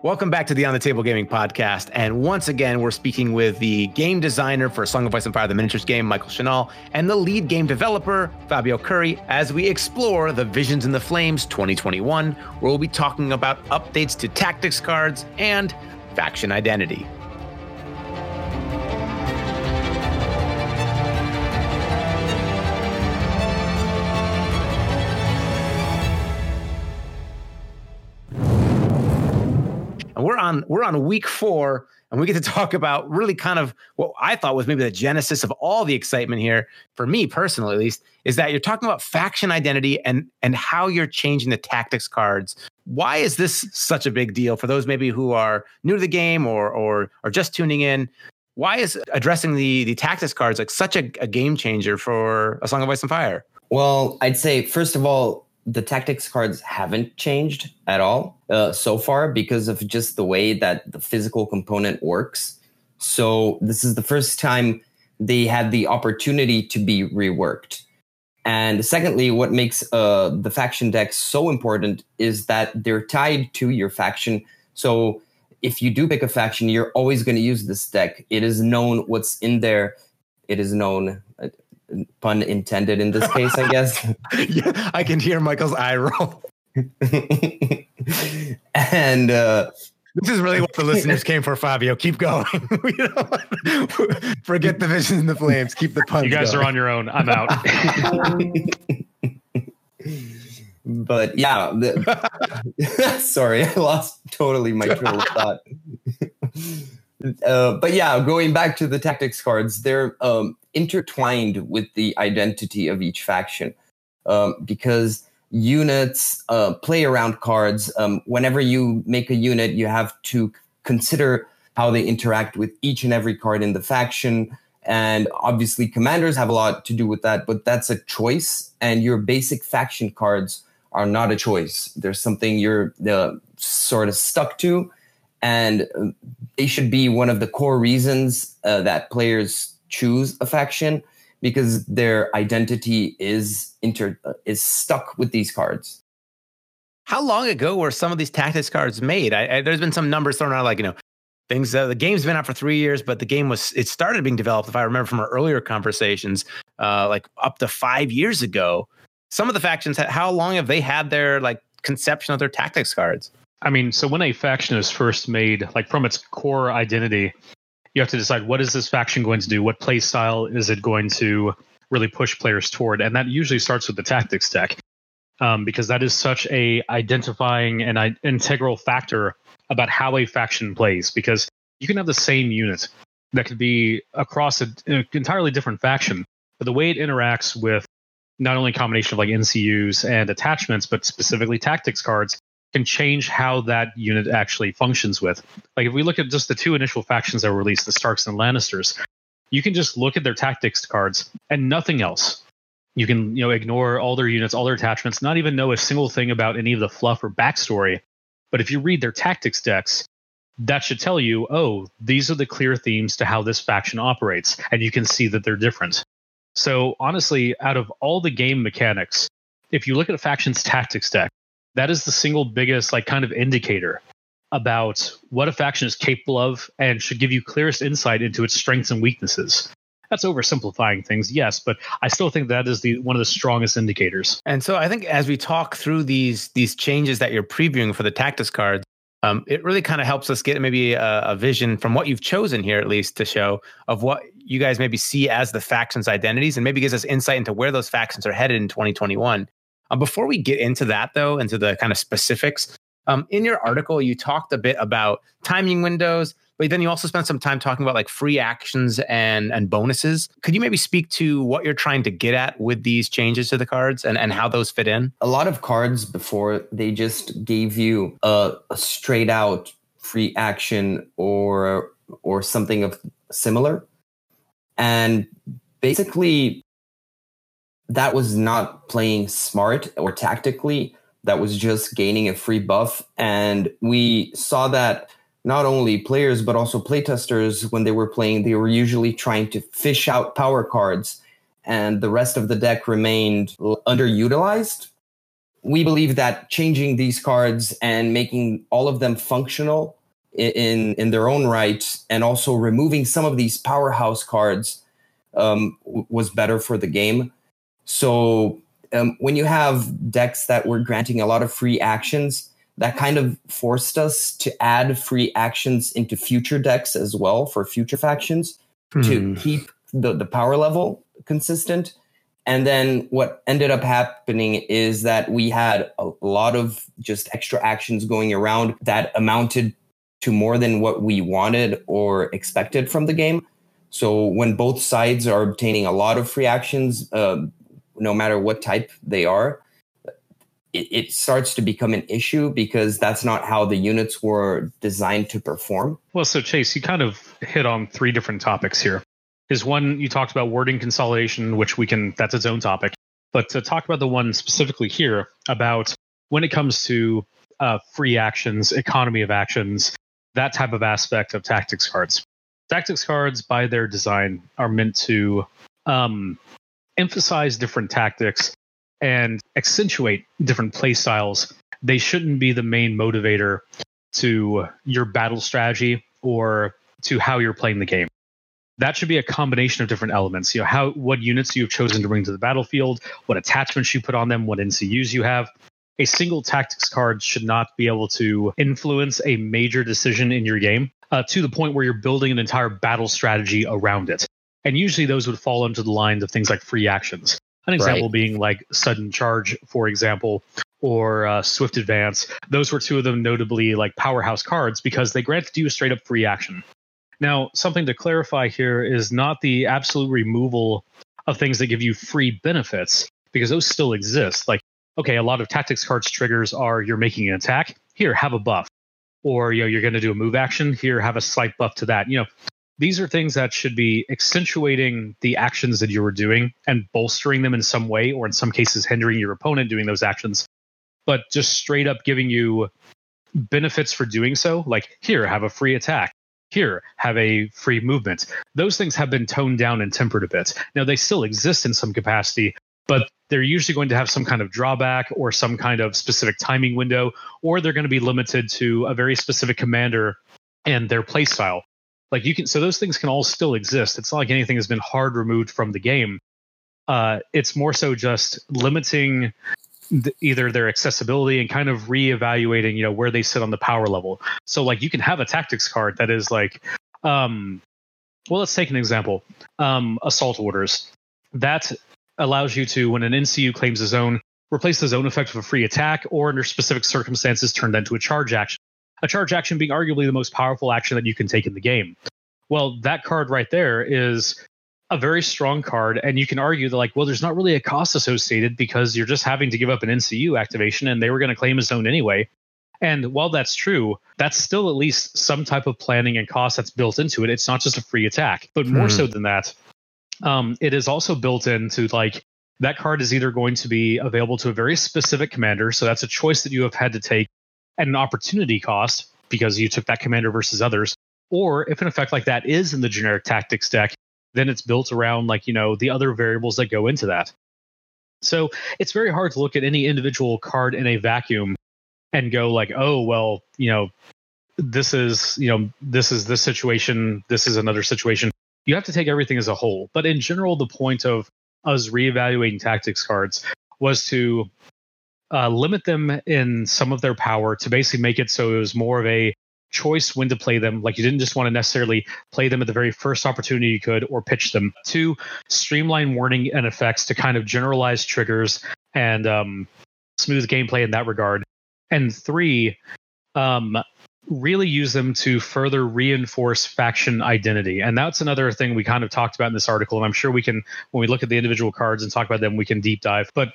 Welcome back to the On the Table Gaming Podcast. And once again, we're speaking with the game designer for Song of Ice and Fire, the miniatures game, Michael Shinall, and the lead game developer, Fabio Cury, as we explore the Visions in the Flames 2021, where we'll be talking about updates to tactics cards and faction identity. On we're on week four, and we get to talk about really kind of what I thought was maybe the genesis of all the excitement here, for me personally at least, is that you're talking about faction identity and and how you're changing the tactics cards. Why is this such a big deal for those maybe who are new to the game or or are just tuning in? Why is addressing the the tactics cards like such a, a game changer for a Song of Ice and Fire? Well, I'd say first of all, the tactics cards haven't changed at all uh, so far because of just the way that the physical component works. So this is the first time they had the opportunity to be reworked. And secondly, what makes uh, the faction decks so important is that they're tied to your faction. So if you do pick a faction, you're always going to use this deck. It is known what's in there. It is known pun intended in this case, I guess. yeah, I can hear Michael's eye roll. and uh, this is really what the listeners came for, Fabio. Keep going. Forget the vision and the flames. Keep the puns. You guys going. are on your own. I'm out. but yeah, the, sorry, I lost totally my train of thought. Uh, but yeah, going back to the tactics cards, they're um, intertwined with the identity of each faction um, because units, uh, play around cards. Um, whenever you make a unit, you have to consider how they interact with each and every card in the faction. And obviously, commanders have a lot to do with that, but that's a choice. And your basic faction cards are not a choice. There's something you're uh, sort of stuck to and they should be one of the core reasons uh, that players choose a faction because their identity is inter uh, is stuck with these cards. How long ago were some of these tactics cards made? I, I, there's been some numbers thrown out, like you know, things. Uh, the game's been out for three years, but the game was it started being developed. If I remember from our earlier conversations, uh, like up to five years ago. Some of the factions, how long have they had their like conception of their tactics cards? I mean, so when a faction is first made, like from its core identity, you have to decide what is this faction going to do? What play style is it going to really push players toward? And that usually starts with the tactics deck, um, because that is such a identifying and I- integral factor about how a faction plays. Because you can have the same unit that could be across an entirely different faction, but the way it interacts with not only a combination of like NCUs and attachments, but specifically tactics cards can change how that unit actually functions with. Like if we look at just the two initial factions that were released, the Starks and Lannisters, you can just look at their tactics cards and nothing else. You can, you know, ignore all their units, all their attachments, not even know a single thing about any of the fluff or backstory. But if you read their tactics decks, that should tell you, oh, these are the clear themes to how this faction operates, and you can see that they're different. So honestly, out of all the game mechanics, if you look at a faction's tactics deck, that is the single biggest like kind of indicator about what a faction is capable of and should give you clearest insight into its strengths and weaknesses. That's oversimplifying things yes but i still think that is the one of the strongest indicators. And so i think as we talk through these these changes that you're previewing for the tactics cards um, it really kind of helps us get maybe a, a, vision from what you've chosen here at least to show of what you guys maybe see as the factions identities and maybe gives us insight into where those factions are headed in 2021 um, before we get into that, though, into the kind of specifics, um, in your article, you talked a bit about timing windows, but then you also spent some time talking about like free actions and and bonuses. Could you maybe speak to what you're trying to get at with these changes to the cards and, and how those fit in? A lot of cards before they just gave you a, a straight out free action or or something of similar. And basically that was not playing smart or tactically. That was just gaining a free buff. And we saw that not only players, but also playtesters, when they were playing, they were usually trying to fish out power cards, and the rest of the deck remained underutilized. we believe that changing these cards and making all of them functional in in their own right, and also removing some of these powerhouse cards um, was better for the game. So um, when you have decks that were granting a lot of free actions, that kind of forced us to add free actions into future decks as well for future factions hmm. to keep the, the power level consistent. And then what ended up happening is that we had a lot of just extra actions going around that amounted to more than what we wanted or expected from the game. So when both sides are obtaining a lot of free actions, uh, no matter what type they are, it, it, starts to become an issue because that's not how the units were designed to perform. Well, so Chase, you kind of hit on three different topics here. Is one you talked about wording consolidation, which we can that's its own topic. But to talk about the one specifically here about when it comes to uh, free actions, economy of actions, that type of aspect of tactics cards. Tactics cards, by their design, are meant to um, emphasize different tactics and accentuate different play styles. They shouldn't be the main motivator to your battle strategy or to how you're playing the game. That should be a combination of different elements. You know, how what units you've chosen to bring to the battlefield, what attachments you put on them, what NCUs you have. A single tactics card should not be able to influence a major decision in your game uh, to the point where you're building an entire battle strategy around it. And usually those would fall into the lines of things like free actions. An example right. being like sudden charge, for example, or uh, swift advance. Those were two of them notably like powerhouse cards because they granted you a straight up free action. Now, something to clarify here is not the absolute removal of things that give you free benefits because those still exist. Like, okay, a lot of tactics cards triggers are you're making an attack. Here, have a buff. Or you know, you're going to do a move action. Here, have a slight buff to that. You know, these are things that should be accentuating the actions that you were doing and bolstering them in some way, or in some cases, hindering your opponent doing those actions. But just straight up giving you benefits for doing so, like here, have a free attack. Here, have a free movement. Those things have been toned down and tempered a bit. Now, they still exist in some capacity, but they're usually going to have some kind of drawback or some kind of specific timing window, or they're going to be limited to a very specific commander and their playstyle. Like you can, so those things can all still exist. It's not like anything has been hard removed from the game. Uh, it's more so just limiting the, either their accessibility and kind of reevaluating, you know, where they sit on the power level. So like you can have a tactics card that is like, um, well, let's take an example. Um, assault orders that allows you to, when an NCU claims a zone, replace the zone effect with a free attack, or under specific circumstances, turn that into a charge action a charge action being arguably the most powerful action that you can take in the game. Well, that card right there is a very strong card, and you can argue that, like, well, there's not really a cost associated because you're just having to give up an NCU activation and they were going to claim a zone anyway. And while that's true, that's still at least some type of planning and cost that's built into it. It's not just a free attack, but more mm. so than that, um, it is also built into like that card is either going to be available to a very specific commander. So that's a choice that you have had to take at an opportunity cost because you took that commander versus others. Or if an effect like that is in the generic tactics deck, then it's built around like, you know, the other variables that go into that. So it's very hard to look at any individual card in a vacuum and go like, oh, well, you know, this is, you know, this is this situation, this is another situation. You have to take everything as a whole. But in general, the point of us reevaluating tactics cards was to uh, limit them in some of their power to basically make it so it was more of a choice when to play them. Like you didn't just want to necessarily play them at the very first opportunity you could or pitch them. Two, streamline warning and effects to kind of generalize triggers and um, smooth gameplay in that regard. And three, um, really use them to further reinforce faction identity. And that's another thing we kind of talked about in this article. And I'm sure we can, when we look at the individual cards and talk about them, we can deep dive. But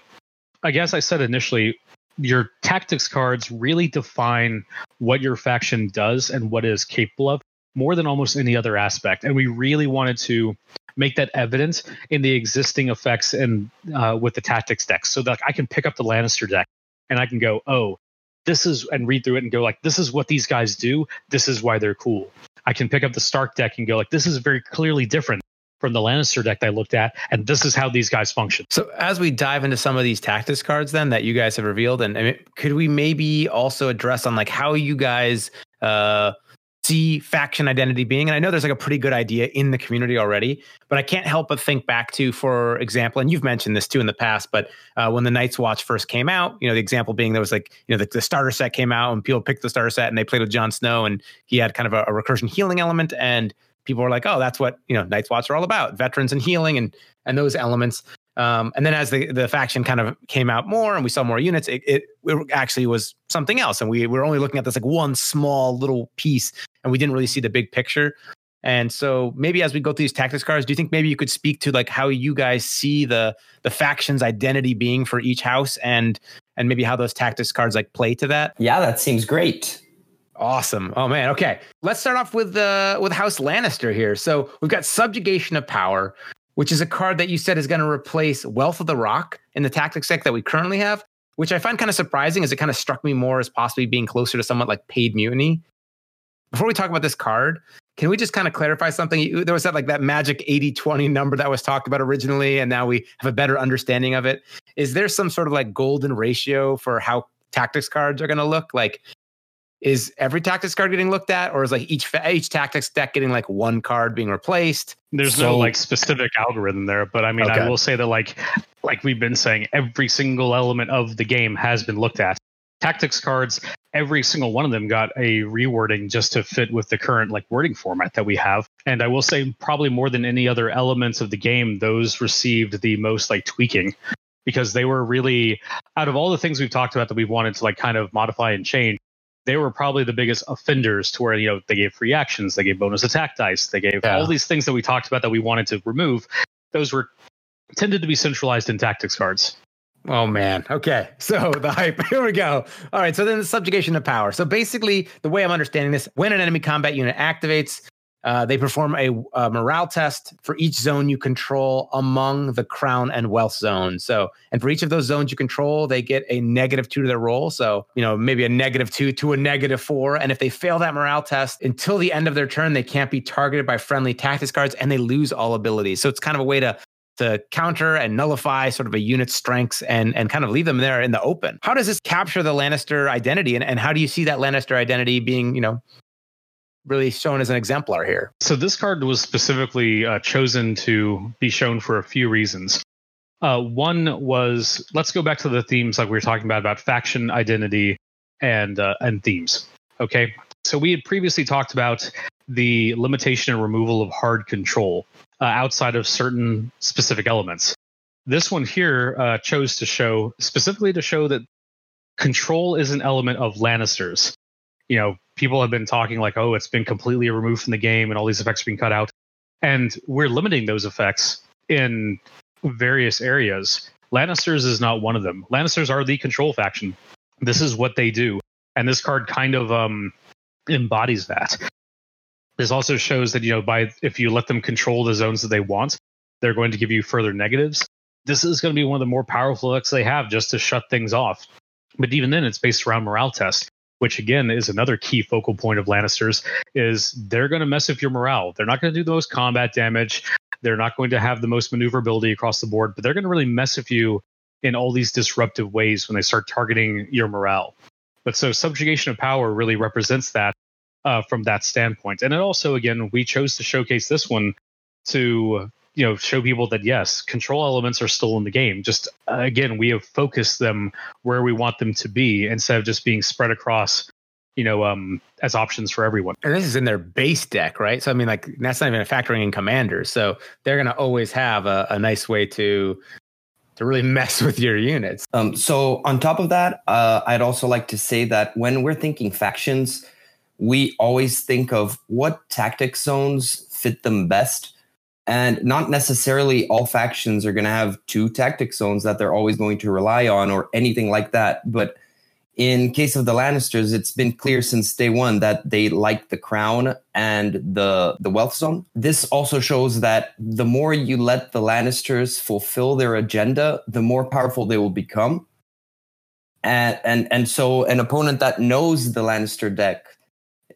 I guess I said initially, your tactics cards really define what your faction does and what it is capable of more than almost any other aspect. And we really wanted to make that evident in the existing effects and uh, with the tactics decks, so that I can pick up the Lannister deck and I can go, oh, this is and read through it and go like, this is what these guys do. This is why they're cool. I can pick up the Stark deck and go like, this is very clearly different from the Lannister deck I looked at, and this is how these guys function. So as we dive into some of these tactics cards, then that you guys have revealed, and mean, could we maybe also address on like how you guys uh, see faction identity being? And I know there's like a pretty good idea in the community already, but I can't help but think back to, for example, and you've mentioned this too in the past, but uh, when the Night's Watch first came out, you know, the example being there was like, you know, the, the starter set came out and people picked the starter set and they played with Jon Snow and he had kind of a, a recursion healing element and people were like, oh, that's what you know Night's Watch are all about, veterans and healing and and those elements. Um, and then as the, the faction kind of came out more and we saw more units, it, it, it actually was something else. And we were only looking at this like one small little piece and we didn't really see the big picture. And so maybe as we go through these tactics cards, do you think maybe you could speak to like how you guys see the the faction's identity being for each house and and maybe how those tactics cards like play to that? Yeah, that seems great. Awesome. Oh man. Okay. Let's start off with uh with House Lannister here. So we've got Subjugation of Power, which is a card that you said is going to replace Wealth of the Rock in the tactics deck that we currently have, which I find kind of surprising as it kind of struck me more as possibly being closer to somewhat like paid mutiny. Before we talk about this card, can we just kind of clarify something? There was that like that magic 80-20 number that was talked about originally, and now we have a better understanding of it. Is there some sort of like golden ratio for how tactics cards are going to look? Like is every tactics card getting looked at, or is like each each tactics deck getting like one card being replaced? There's so, no like specific algorithm there, but I mean, okay. I will say that like like we've been saying, every single element of the game has been looked at. Tactics cards, every single one of them got a rewording just to fit with the current like wording format that we have. And I will say, probably more than any other elements of the game, those received the most like tweaking because they were really out of all the things we've talked about that we've wanted to like kind of modify and change they were probably the biggest offenders to where you know they gave free actions, they gave bonus attack dice, they gave yeah. all these things that we talked about that we wanted to remove. Those were tended to be centralized in tactics cards. Oh man. Okay. So the hype. Here we go. All right. So then the subjugation of power. So basically, the way I'm understanding this, when an enemy combat unit activates, uh, they perform a, a, morale test for each zone you control among the crown and wealth zones. So, and for each of those zones you control, they get a negative two to their roll. So, you know, maybe a negative two to a negative four. And if they fail that morale test until the end of their turn, they can't be targeted by friendly tactics cards and they lose all abilities. So it's kind of a way to to counter and nullify sort of a unit's strengths and and kind of leave them there in the open. How does this capture the Lannister identity and, and how do you see that Lannister identity being, you know, really shown as an exemplar here. So this card was specifically uh, chosen to be shown for a few reasons. Uh, one was let's go back to the themes like we were talking about about faction identity and uh, and themes. Okay, so we had previously talked about the limitation and removal of hard control uh, outside of certain specific elements. This one here uh, chose to show specifically to show that control is an element of Lannisters you know, people have been talking like, oh, it's been completely removed from the game and all these effects are being cut out. And we're limiting those effects in various areas. Lannisters is not one of them. Lannisters are the control faction. This is what they do. And this card kind of um, embodies that. This also shows that, you know, by if you let them control the zones that they want, they're going to give you further negatives. This is going to be one of the more powerful effects they have just to shut things off. But even then, it's based around morale test which again is another key focal point of Lannisters, is they're going to mess with your morale. They're not going to do the most combat damage. They're not going to have the most maneuverability across the board, but they're going to really mess with you in all these disruptive ways when they start targeting your morale. But so subjugation of power really represents that uh, from that standpoint. And it also, again, we chose to showcase this one to you know show people that yes control elements are still in the game. Just uh, again we have focused them where we want them to be instead of just being spread across you know um as options for everyone. And this is in their base deck right? So i mean like that's not even a factoring in commanders. So they're going to always have a, a, nice way to to really mess with your units. Um so on top of that uh i'd also like to say that when we're thinking factions we always think of what tactic zones fit them best and not necessarily all factions are going to have two tactic zones that they're always going to rely on or anything like that. But in case of the Lannisters, it's been clear since day one that they like the crown and the the wealth zone. This also shows that the more you let the Lannisters fulfill their agenda, the more powerful they will become. And and and so an opponent that knows the Lannister deck,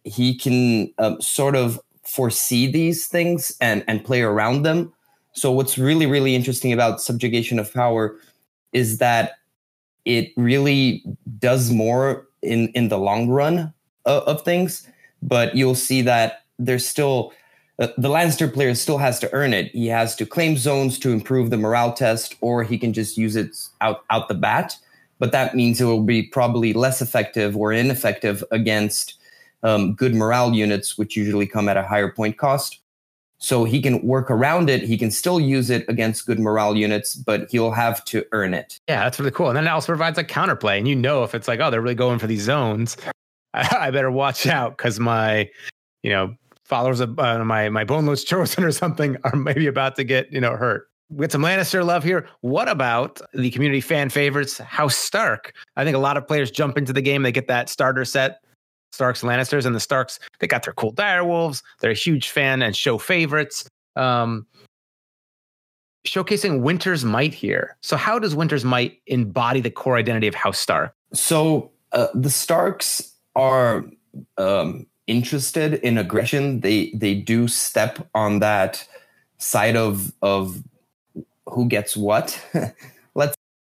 he can um, sort of foresee these things and and play around them So what's really really interesting about subjugation of power is that it really does more in in the long run of, of things, but you'll see that there's still uh, the Lannister player still has to earn it. He has to claim zones to improve the morale test, or he can just use it out out the bat. But that means it will be probably less effective or ineffective against um, good morale units, which usually come at a higher point cost. So he can work around it. He can still use it against good morale units, but he'll have to earn it. Yeah, that's really cool. And then it also provides a counterplay. And you know, if it's like, oh, they're really going for these zones, I, better watch out because my, you know, followers of uh, my my boneless chosen or something are maybe about to get you know hurt. We got some Lannister love here. What about the community fan favorites, House Stark? I think a lot of players jump into the game. They get that starter set, Starks Lannisters, and the Starks. They got their cool direwolves. They're a huge fan and show favorites. Um, showcasing Winter's Might here. So, how does Winter's Might embody the core identity of House Stark? So, uh, the Starks are um, interested in aggression, they they do step on that side of of who gets what. Let's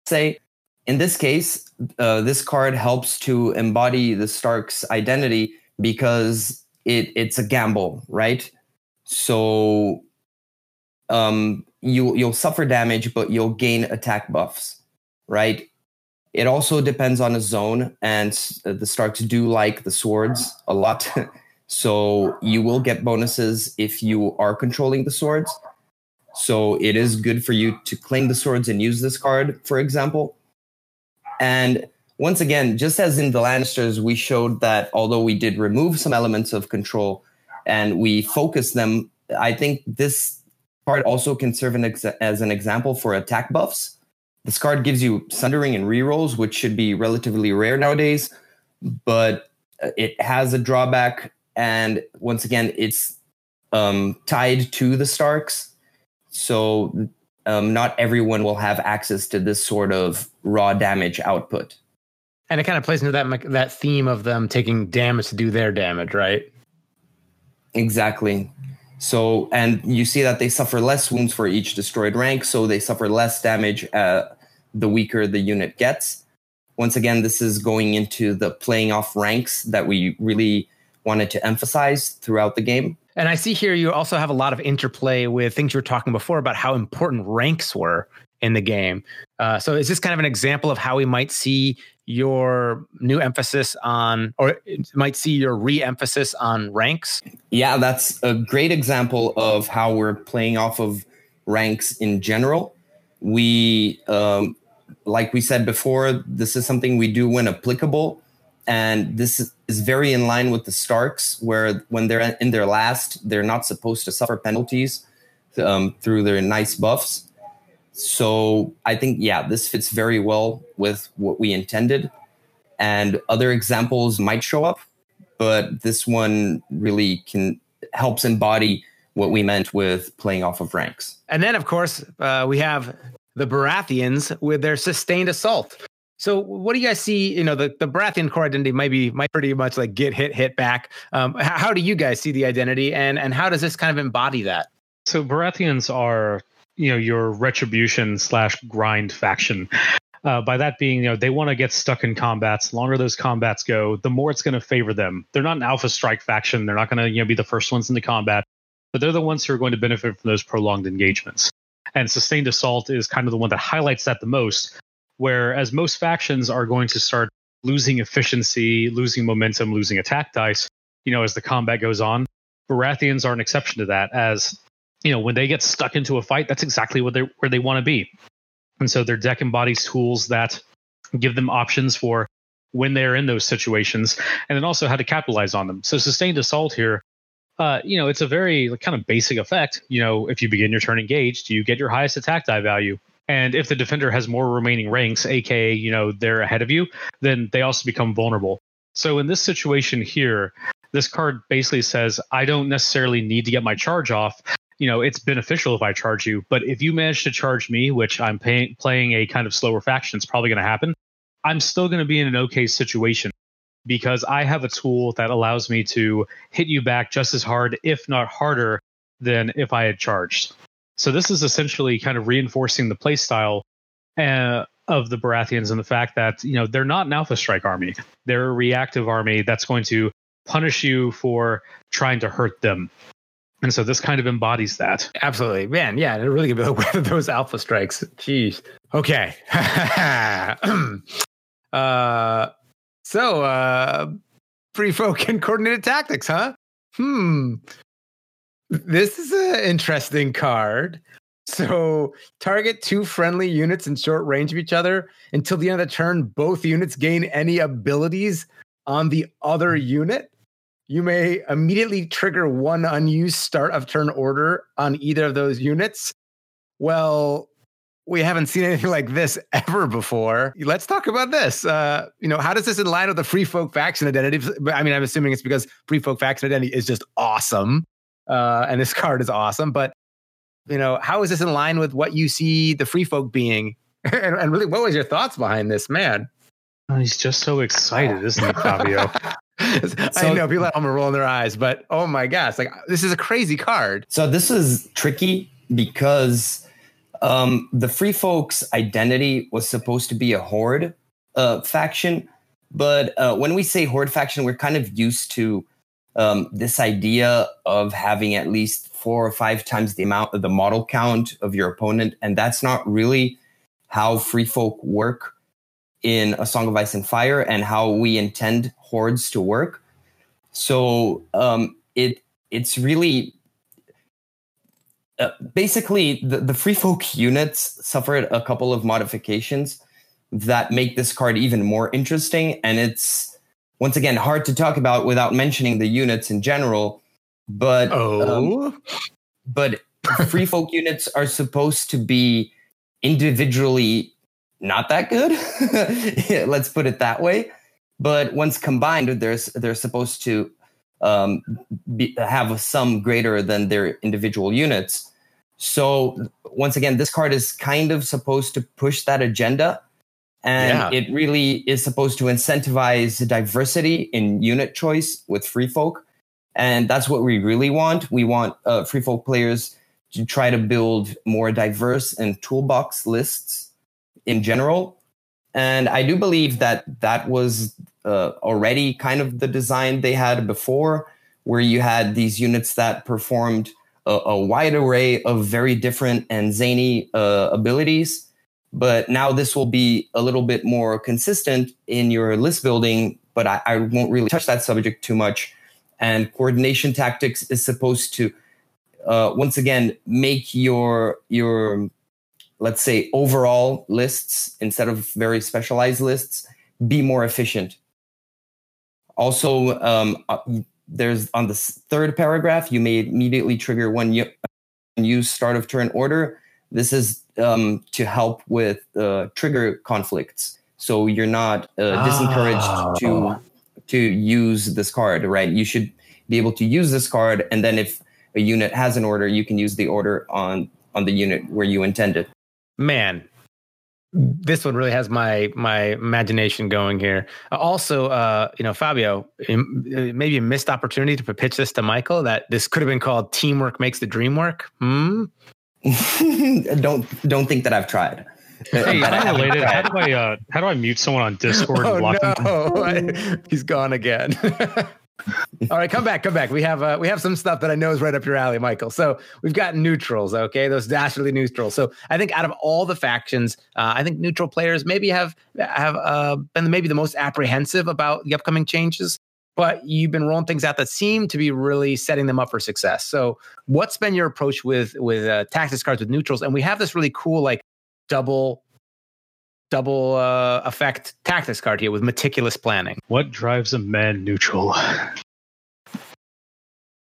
say in this case, uh, this card helps to embody the Stark's identity because it it's a gamble, right? So um, you you'll suffer damage, but you'll gain attack buffs, right? It also depends on a zone, and the Starks do like the swords a lot. so you will get bonuses if you are controlling the swords. So it is good for you to claim the swords and use this card, for example. And once again, just as in the Lannisters, we showed that although we did remove some elements of control and we focused them, I think this card also can serve an as an example for attack buffs this card gives you Sundering and rerolls, which should be relatively rare nowadays, but uh, it has a drawback. And once again, it's um, tied to the Starks. So um, not everyone will have access to this sort of raw damage output. And it kind of plays into that that theme of them taking damage to do their damage, right? Exactly. So, and you see that they suffer less wounds for each destroyed rank, so they suffer less damage uh, the weaker the unit gets. Once again, this is going into the playing off ranks that we really wanted to emphasize throughout the game. And I see here you also have a lot of interplay with things you were talking before about how important ranks were in the game. Uh, so is this kind of an example of how we might see your new emphasis on, or might see your re-emphasis on ranks? Yeah, that's a great example of how we're playing off of ranks in general. We um, like we said before, this is something we do when applicable. And this is very in line with the Starks, where when they're in their last, they're not supposed to suffer penalties um, through their nice buffs. So I think, yeah, this fits very well with what we intended. And other examples might show up, but this one really can helps embody what we meant with playing off of ranks. And then, of course, uh, we have the Baratheons with their sustained assault. So, what do you guys see? You know, the, the Baratheon core identity might be might pretty much like get hit, hit back. Um, how do you guys see the identity, and and how does this kind of embody that? So, Baratheons are you know your retribution slash grind faction. Uh, by that being, you know, they want to get stuck in combats. The longer those combats go, the more it's going to favor them. They're not an alpha strike faction. They're not going to, you know, be the first ones in the combat, but they're the ones who are going to benefit from those prolonged engagements. And sustained assault is kind of the one that highlights that the most. Whereas most factions are going to start losing efficiency, losing momentum, losing attack dice, you know, as the combat goes on. Baratheons are an exception to that, as you know, when they get stuck into a fight, that's exactly what they where they want to be. And so their deck embodies tools that give them options for when they're in those situations, and then also how to capitalize on them. So sustained assault here uh, you know, it's a very kind of basic effect. You know, if you begin your turn engaged, you get your highest attack die value. And if the defender has more remaining ranks, aka, you know, they're ahead of you, then they also become vulnerable. So in this situation here, this card basically says, I don't necessarily need to get my charge off. You know, it's beneficial if I charge you, but if you manage to charge me, which I'm pay- playing a kind of slower faction, it's probably going to happen. I'm still going to be in an okay situation because I have a tool that allows me to hit you back just as hard, if not harder, than if I had charged. So this is essentially kind of reinforcing the playstyle uh, of the Baratheons and the fact that you know they're not an Alpha Strike army; they're a reactive army that's going to punish you for trying to hurt them. And so this kind of embodies that. Absolutely, man. Yeah, they're really gonna weather those alpha strikes. Jeez. Okay. uh, so uh, free folk and coordinated tactics, huh? Hmm. This is an interesting card. So target two friendly units in short range of each other until the end of the turn. Both units gain any abilities on the other unit. You may immediately trigger one unused start of turn order on either of those units. Well, we haven't seen anything like this ever before. Let's talk about this. Uh, you know, how does this align with the free folk faction identity? I mean, I'm assuming it's because free folk faction identity is just awesome. Uh, and this card is awesome. But, you know, how is this in line with what you see the free folk being? and, and really, what was your thoughts behind this, man? Oh, he's just so excited, isn't he, Fabio? I know people at home are rolling their eyes, but oh my gosh, like this is a crazy card. So this is tricky because um, the Free Folks identity was supposed to be a horde uh, faction, but uh, when we say horde faction, we're kind of used to um, this idea of having at least four or five times the amount of the model count of your opponent, and that's not really how Free Folk work in A Song of Ice and Fire and how we intend hordes to work. So um, it it's really uh, basically the, the free folk units suffered a couple of modifications that make this card even more interesting and it's once again hard to talk about without mentioning the units in general but oh. um, but free folk units are supposed to be individually not that good. Let's put it that way. But once combined they're, they're supposed to um, be, have a sum greater than their individual units. So once again this card is kind of supposed to push that agenda and yeah. it really is supposed to incentivize diversity in unit choice with free folk. And that's what we really want. We want uh, free folk players to try to build more diverse and toolbox lists in general. And i do believe that that was uh, already kind of the design they had before where you had these units that performed a, a wide array of very different and zany uh, abilities but now this will be a little bit more consistent in your list building, but I, I won't really touch that subject too much. And coordination tactics is supposed to, uh, once again, make your your let's say overall lists instead of very specialized lists be more efficient. Also, um, uh, there's on the third paragraph, you may immediately trigger one use start of turn order. This is um, to help with uh, trigger conflicts. So you're not uh, disencouraged oh. to to use this card, right? You should be able to use this card, and then if a unit has an order, you can use the order on on the unit where you intended. Man, this one really has my my imagination going here. Also, uh, you know, Fabio, maybe a missed opportunity to pitch this to Michael that this could have been called "Teamwork Makes the Dream Work." Hmm. don't don't think that I've tried. Hey, unrelated. How do I uh, how do I mute someone on Discord? Oh, no. I, he's gone again. All right, come back, come back. We have uh, we have some stuff that I know is right up your alley, Michael. So we've got neutrals, okay, those dastardly neutrals. So I think out of all the factions, uh, I think neutral players maybe have have uh, been maybe the most apprehensive about the upcoming changes but you've been rolling things out that seem to be really setting them up for success. So, what's been your approach with with uh, tactics cards with neutrals? And we have this really cool like double double uh, effect tactics card here with meticulous planning. What drives a man neutral?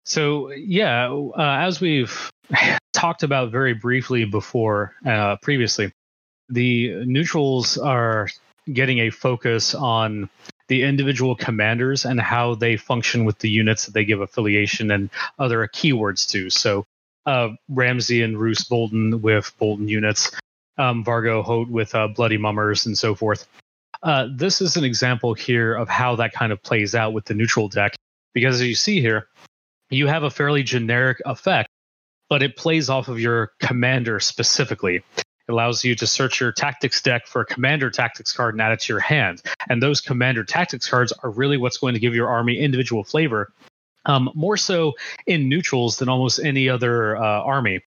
so yeah, uh, as we've talked about very briefly before uh, previously, the neutrals are getting a focus on the individual commanders and how they function with the units that they give affiliation and other keywords to. So uh, Ramsay and Roose Bolton with Bolton units, um, Vargo Hoat with uh, Bloody Mummers, and so forth. Uh, this is an example here of how that kind of plays out with the neutral deck, because as you see here, you have a fairly generic effect but it plays off of your commander specifically. It allows you to search your tactics deck for a commander tactics card and add it to your hand. And those commander tactics cards are really what's going to give your army individual flavor, um, more so in neutrals than almost any other uh, army.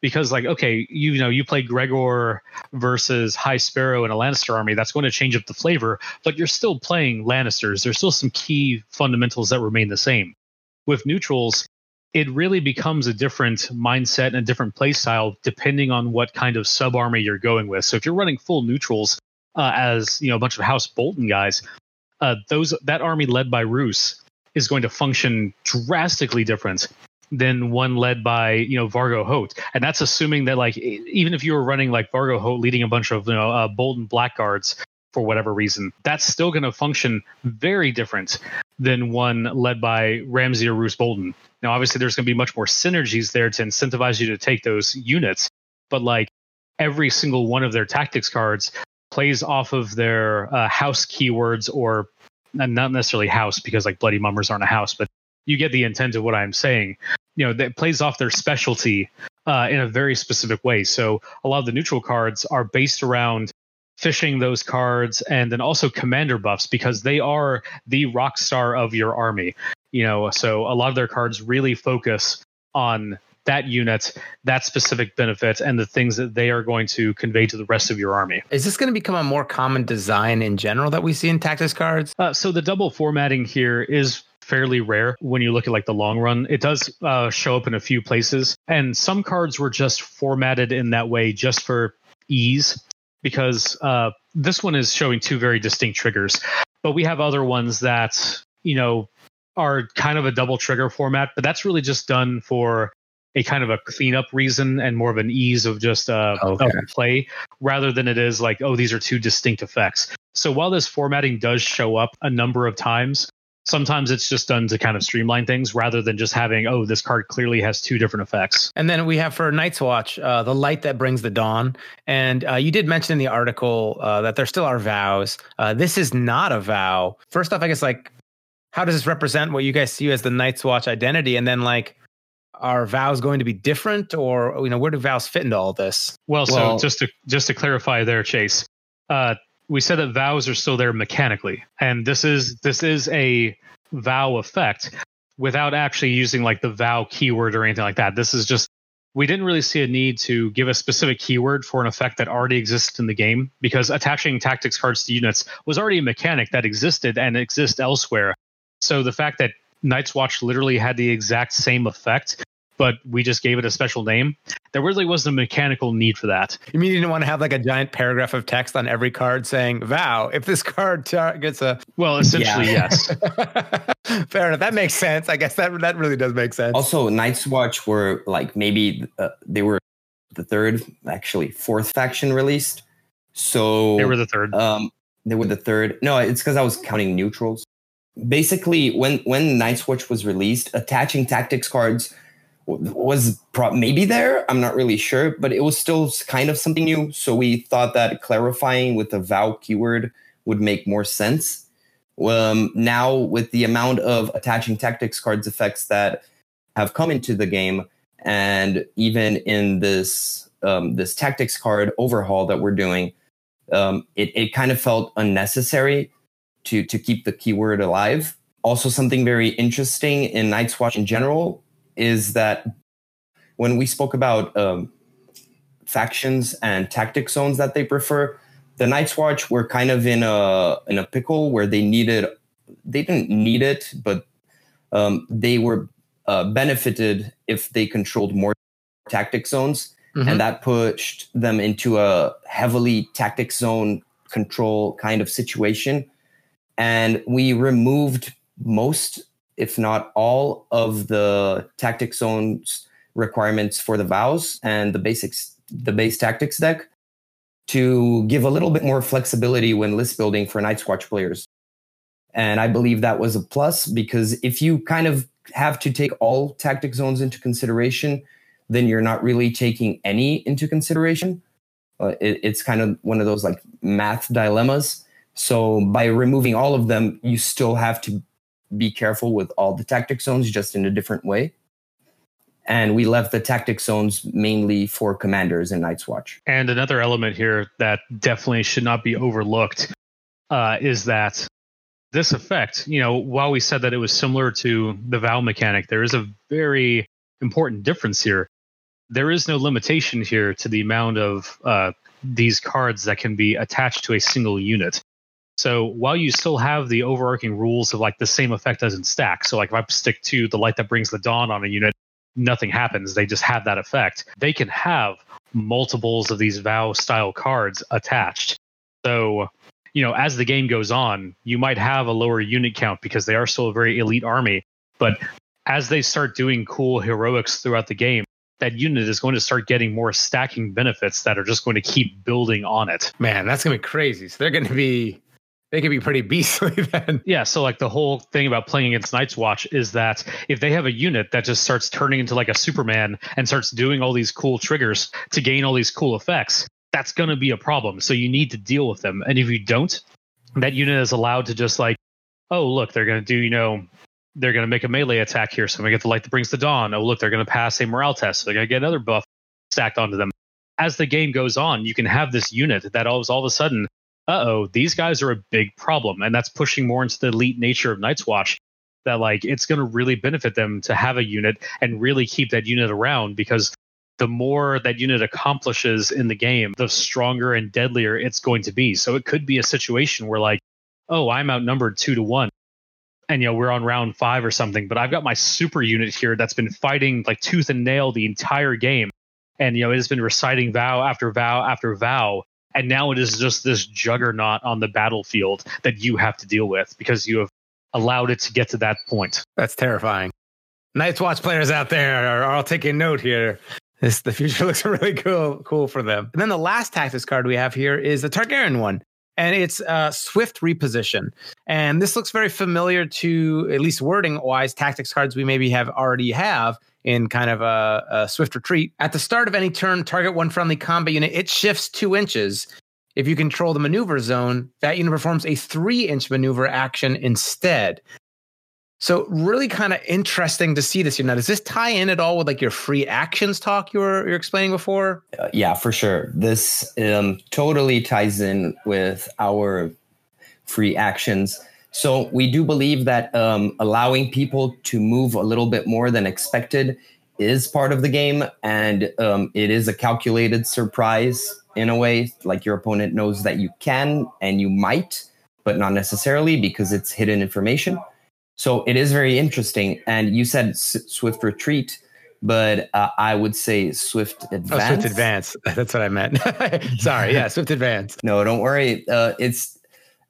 Because, like, okay, you know, you play Gregor versus High Sparrow in a Lannister army, that's going to change up the flavor, but you're still playing Lannisters. There's still some key fundamentals that remain the same. With neutrals, it really becomes a different mindset and a different play style depending on what kind of sub army you're going with. So if you're running full neutrals uh, as you know a bunch of House Bolton guys, uh, those that army led by Roose is going to function drastically different than one led by you know Vargo Hoat, and that's assuming that like even if you were running like Vargo Hoat leading a bunch of you know uh, Bolton Blackguards for whatever reason, that's still going to function very different than one led by Ramsay or Roose Bolton. Now, obviously, there's going to be much more synergies there to incentivize you to take those units, but like every single one of their tactics cards plays off of their uh, house keywords or not necessarily house because like bloody mummers aren't a house, but you get the intent of what I'm saying. You know, that plays off their specialty uh, in a very specific way. So a lot of the neutral cards are based around fishing those cards and then also commander buffs because they are the rock star of your army you know so a lot of their cards really focus on that unit that specific benefit and the things that they are going to convey to the rest of your army. Is this going to become a more common design in general that we see in tactics cards? Uh, so the double formatting here is fairly rare when you look at like the long run. It does uh, show up in a few places and some cards were just formatted in that way just for ease because uh, this one is showing two very distinct triggers. But we have other ones that you know are kind of a double trigger format, but that's really just done for a kind of a cleanup reason and more of an ease of just uh, okay. of play rather than it is like, oh, these are two distinct effects. So while this formatting does show up a number of times, sometimes it's just done to kind of streamline things rather than just having, oh, this card clearly has two different effects. And then we have for Night's Watch, uh, the light that brings the dawn. And uh, you did mention in the article uh, that there still are vows. Uh, this is not a vow. First off, I guess like how does this represent what you guys see as the Night's Watch identity? And then like, are vows going to be different, or you know, where do vows fit into all this? Well, well so just to just to clarify there, Chase, uh, we said that vows are still there mechanically, and this is this is a vow effect without actually using like the vow keyword or anything like that. This is just we didn't really see a need to give a specific keyword for an effect that already exists in the game because attaching tactics cards to units was already a mechanic that existed and exists elsewhere. So the fact that Night's Watch literally had the exact same effect, but we just gave it a special name, there really wasn't a mechanical need for that. You mean you didn't want to have like a giant paragraph of text on every card saying "Vow"? If this card gets a well, essentially yeah. yes. Fair enough. That makes sense. I guess that that really does make sense. Also, Night's Watch were like maybe uh, they were the third, actually fourth faction released. So they were the third. Um, they were the third. No, it's because I was counting neutrals basically when when Night's Watch was released, attaching tactics cards was pro- maybe there. I'm not really sure, but it was still kind of something new. So we thought that clarifying with the vow keyword would make more sense. Um, now with the amount of attaching tactics cards effects that have come into the game, and even in this um, this tactics card overhaul that we're doing, um, it it kind of felt unnecessary to to keep the keyword alive. Also, something very interesting in Night's Watch in general is that when we spoke about um, factions and tactic zones that they prefer, the Night's Watch were kind of in a in a pickle where they needed they didn't need it, but um, they were uh, benefited if they controlled more tactic zones, mm-hmm. and that pushed them into a heavily tactic zone control kind of situation and we removed most, if not all, of the tactic zones requirements for the vows and the basics, the base tactics deck to give a little bit more flexibility when list building for Night's Watch players. And I believe that was a plus because if you kind of have to take all tactic zones into consideration, then you're not really taking any into consideration. Uh, it, it's kind of one of those like math dilemmas. So by removing all of them, you still have to be careful with all the tactic zones, just in a different way. and we left the tactic zones mainly for commanders and Night's Watch. And another element here that definitely should not be overlooked uh, is that this effect, you know, while we said that it was similar to the vow mechanic, there is a very important difference here. There is no limitation here to the amount of uh, these cards that can be attached to a single unit. So while you still have the overarching rules of like the same effect as in stack, so like if I stick to the light that brings the dawn on a unit, nothing happens. They just have that effect. They can have multiples of these vow style cards attached. So, you know, as the game goes on, you might have a lower unit count because they are still a very elite army. But as they start doing cool heroics throughout the game, that unit is going to start getting more stacking benefits that are just going to keep building on it. Man, that's going to be crazy. So they're going to be they could be pretty beastly then. Yeah, so like the whole thing about playing against Night's Watch is that if they have a unit that just starts turning into like a Superman and starts doing all these cool triggers to gain all these cool effects, that's going to be a problem. So you need to deal with them. And if you don't, that unit is allowed to just like, oh, look, they're going to do, you know, they're going to make a melee attack here. So I'm going to get the light that brings the dawn. Oh, look, they're going to pass a morale test. So they're going to get another buff stacked onto them. As the game goes on, you can have this unit that all, all of a sudden uh oh, these guys are a big problem. And that's pushing more into the elite nature of Night's Watch. That like it's going to really benefit them to have a unit and really keep that unit around because the more that unit accomplishes in the game, the stronger and deadlier it's going to be. So it could be a situation where like, oh, I'm outnumbered two to one. And you know, we're on round five or something, but I've got my super unit here that's been fighting like tooth and nail the entire game. And you know, it has been reciting vow after vow after vow and now it is just this juggernaut on the battlefield that you have to deal with because you have allowed it to get to that point. That's terrifying. Night's Watch players out there are all taking note here. This the future looks really cool, cool for them. And then the last tactics card we have here is the Targaryen one, and it's a swift reposition. And this looks very familiar to at least wording wise tactics cards we maybe have already have in kind of a, a, swift retreat. At the start of any turn, target one friendly combat unit. It shifts two inches. If you control the maneuver zone, that unit performs a three inch maneuver action instead. So really kind of interesting to see this. You know, does this tie in at all with like your free actions talk you were you're explaining before? Uh, yeah, for sure. This um, totally ties in with our free actions. So we do believe that um, allowing people to move a little bit more than expected is part of the game, and um, it is a calculated surprise in a way. Like your opponent knows that you can and you might, but not necessarily because it's hidden information. So it is very interesting. And you said S- Swift Retreat, but uh, I would say Swift Advance. Oh, Swift Advance. That's what I meant. Sorry. Yeah, Swift Advance. No, don't worry. Uh, it's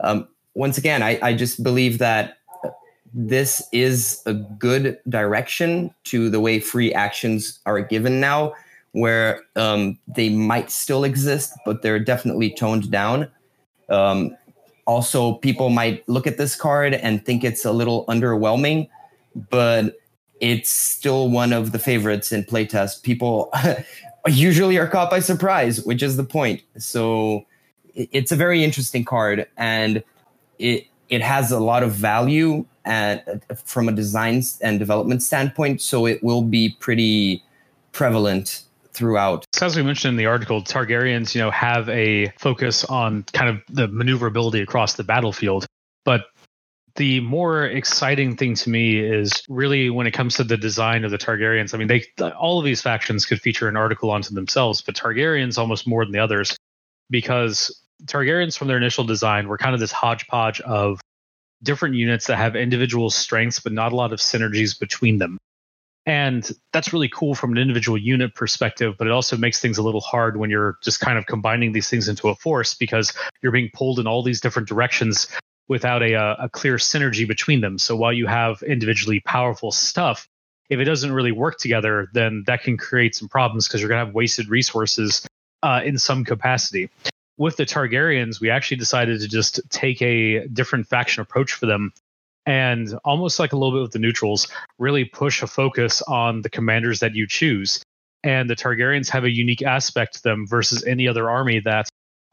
um, once again, I, I just believe that this is a good direction to the way free actions are given now, where um, they might still exist, but they're definitely toned down. Um, also, people might look at this card and think it's a little underwhelming, but it's still one of the favorites in playtest. People usually are caught by surprise, which is the point. So it's a very interesting card, and it it has a lot of value and from a design and development standpoint, so it will be pretty prevalent throughout. So as we mentioned in the article, Targaryens, you know, have a focus on kind of the maneuverability across the battlefield, but the more exciting thing to me is really when it comes to the design of the Targaryens. I mean, they all of these factions could feature an article onto themselves, but Targaryens almost more than the others because Targaryens from their initial design were kind of this hodgepodge of different units that have individual strengths, but not a lot of synergies between them. And that's really cool from an individual unit perspective, but it also makes things a little hard when you're just kind of combining these things into a force because you're being pulled in all these different directions without a, uh, a clear synergy between them. So while you have individually powerful stuff, if it doesn't really work together, then that can create some problems because you're going to have wasted resources uh, in some capacity with the Targaryens, we actually decided to just take a different faction approach for them and almost like a little bit with the neutrals, really push a focus on the commanders that you choose. And the Targaryens have a unique aspect to them versus any other army that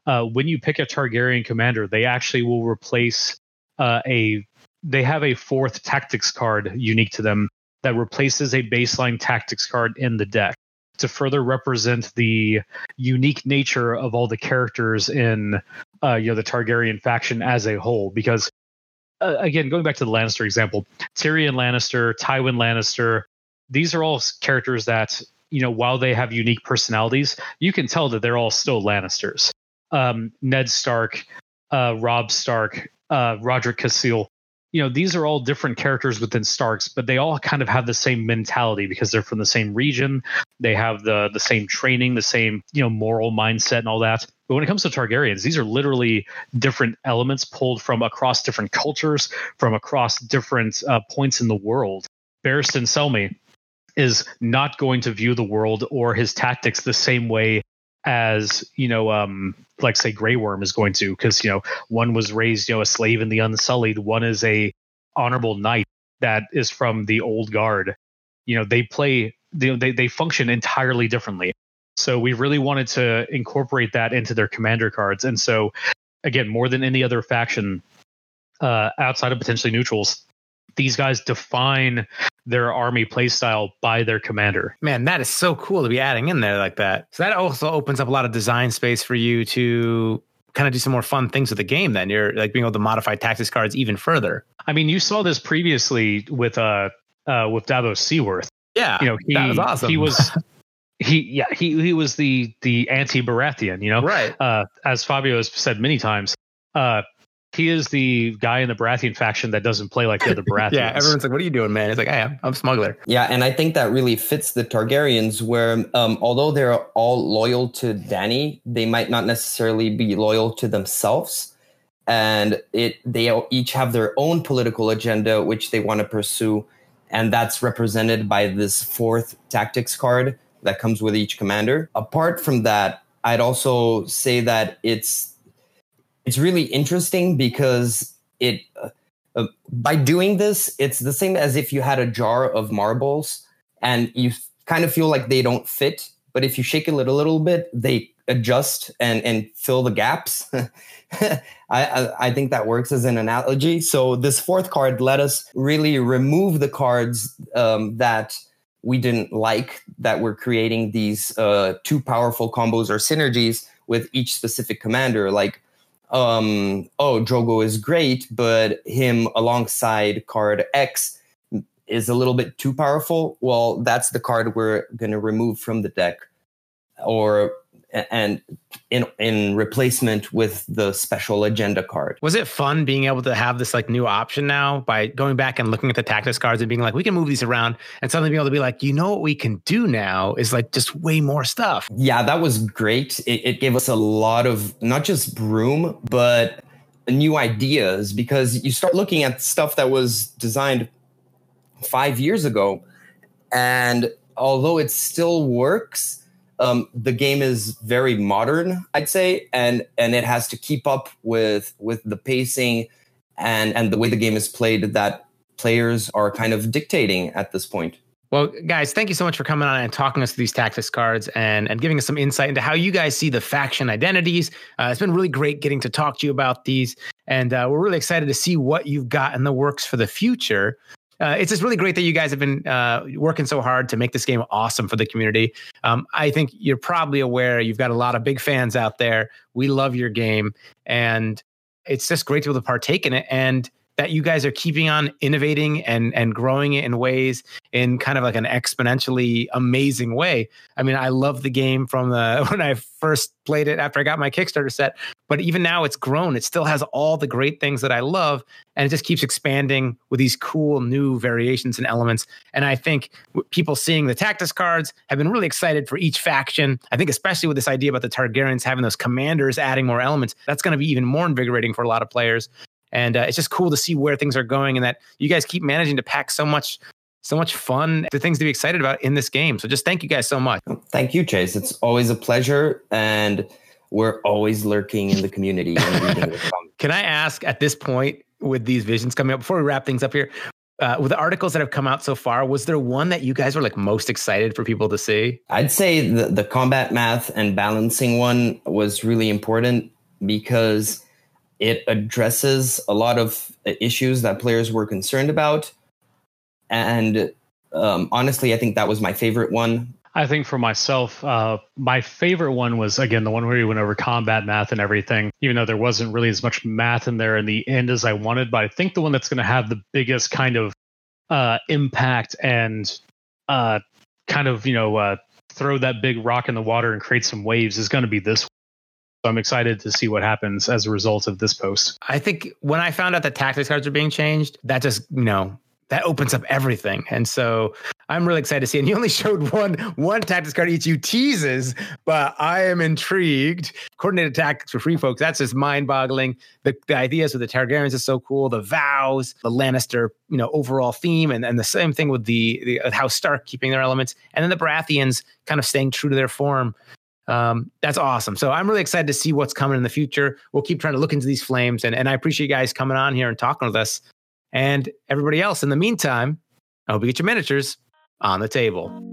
uh, when you pick a Targaryen commander, they actually will replace uh, a they have a fourth tactics card unique to them that replaces a baseline tactics card in the deck to further represent the unique nature of all the characters in uh, you know the Targaryen faction as a whole. Because uh, again, going back to the Lannister example, Tyrion Lannister, Tywin Lannister, these are all characters that you know while they have unique personalities, you can tell that they're all still Lannisters. Um, Ned Stark, uh, Robb Stark, uh, Rodrik Cassel you know these are all different characters within starks but they all kind of have the same mentality because they're from the same region. They have the the same training the same you know moral mindset and all that. But when it comes to targaryens these are literally different elements pulled from across different cultures from across different uh, points in the world. Barristan selmy is not going to view the world or his tactics the same way as you know um like say Grey Worm is going to because you know one was raised you know a slave in the Unsullied, one is a honorable knight that is from the old guard. You know they play they they, they function entirely differently. So we really wanted to incorporate that into their commander cards, and so again more than any other faction uh, outside of potentially neutrals, these guys define their army playstyle by their commander. Man, that is so cool to be adding in there like that. So that also opens up a lot of design space for you to kind of do some more fun things with the game then you're like being able to modify tactics cards even further i mean you saw this previously with uh uh with davos seaworth yeah you know he that was awesome. he was he yeah he he was the the anti baratheon you know right uh as fabio has said many times uh he is the guy in the Baratheon faction that doesn't play like the other Baratheons. yeah, everyone's like, "What are you doing, man?" It's like, I'm, I'm smuggler." Yeah, and I think that really fits the Targaryens, where um, although they're all loyal to Dany, they might not necessarily be loyal to themselves, and it they each have their own political agenda which they want to pursue, and that's represented by this fourth tactics card that comes with each commander. Apart from that, I'd also say that it's it's really interesting because it uh, uh, by doing this it's the same as if you had a jar of marbles and you kind of feel like they don't fit but if you shake it a little bit they adjust and and fill the gaps. I, I, I think that works as an analogy. So this fourth card let us really remove the cards um, that we didn't like that were creating these uh, powerful combos or synergies with each specific commander. Like um, oh, Drogo is great, but him alongside card X is a little bit too powerful. Well, that's the card we're going to remove from the deck, or and in in replacement with the special agenda card. Was it fun being able to have this like new option now by going back and looking at the tactics cards and being like, we can move these around and suddenly being able to be like, you know what we can do now is like just way more stuff. Yeah, that was great. It, it gave us a lot of not just broom, but new ideas because you start looking at stuff that was designed five years ago, and although it still works um, the game is very modern, I'd say, and and it has to keep up with with the pacing and and the way the game is played that players are kind of dictating at this point. Well, guys, thank you so much for coming on and talking us through these tactics cards and, and giving us some insight into how you guys see the faction identities. Uh, it's been really great getting to talk to you about these. And uh, we're really excited to see what you've got in the works for the future uh, it's just really great that you guys have been uh, working so hard to make this game awesome for the community. Um, I think you're probably aware you've got a lot of big fans out there. We love your game, and it's just great to be able to partake in it. And that you guys are keeping on innovating and and growing it in ways in kind of like an exponentially amazing way. I mean, I love the game from the when I first played it after I got my Kickstarter set, but even now it's grown. It still has all the great things that I love and it just keeps expanding with these cool new variations and elements. And I think people seeing the Tactics cards have been really excited for each faction. I think especially with this idea about the Targaryens having those commanders adding more elements, that's going to be even more invigorating for a lot of players and uh, it's just cool to see where things are going and that you guys keep managing to pack so much so much fun the things to be excited about in this game. So just thank you guys so much. Thank you chase. It's always a pleasure and we're always lurking in the community can i ask at this point with these visions coming up before we wrap things up here uh, with the articles that have come out so far, was there one that you guys were like most excited for people to see? I'd say the, the combat math and balancing one was really important because it addresses a lot of issues that players were concerned about. And um, honestly, I think that was my favorite one. I think for myself, uh, my favorite one was again the one where we went over combat math and everything. Even though there wasn't really as much math in there in the end as I wanted, but I think the one that's going to have the biggest kind of uh, impact and uh, kind of you know uh, throw that big rock in the water and create some waves is going to be this. So I'm excited to see what happens as a result of this post. I think when I found out that tactics cards are being changed, that just you know that opens up everything. And so I'm really excited to see. And you only showed one one tactics card each. You teases, but I am intrigued. Coordinated tactics for free folks. That's just mind boggling. The, the ideas with the Targaryens is so cool. The vows, the Lannister, you know, overall theme, and, and the same thing with the, the House Stark keeping their elements, and then the Baratheons kind of staying true to their form. Um, that's awesome. So I'm really excited to see what's coming in the future. We'll keep trying to look into these flames, and and I appreciate you guys coming on here and talking with us and everybody else. In the meantime, I hope you get your miniatures on the table.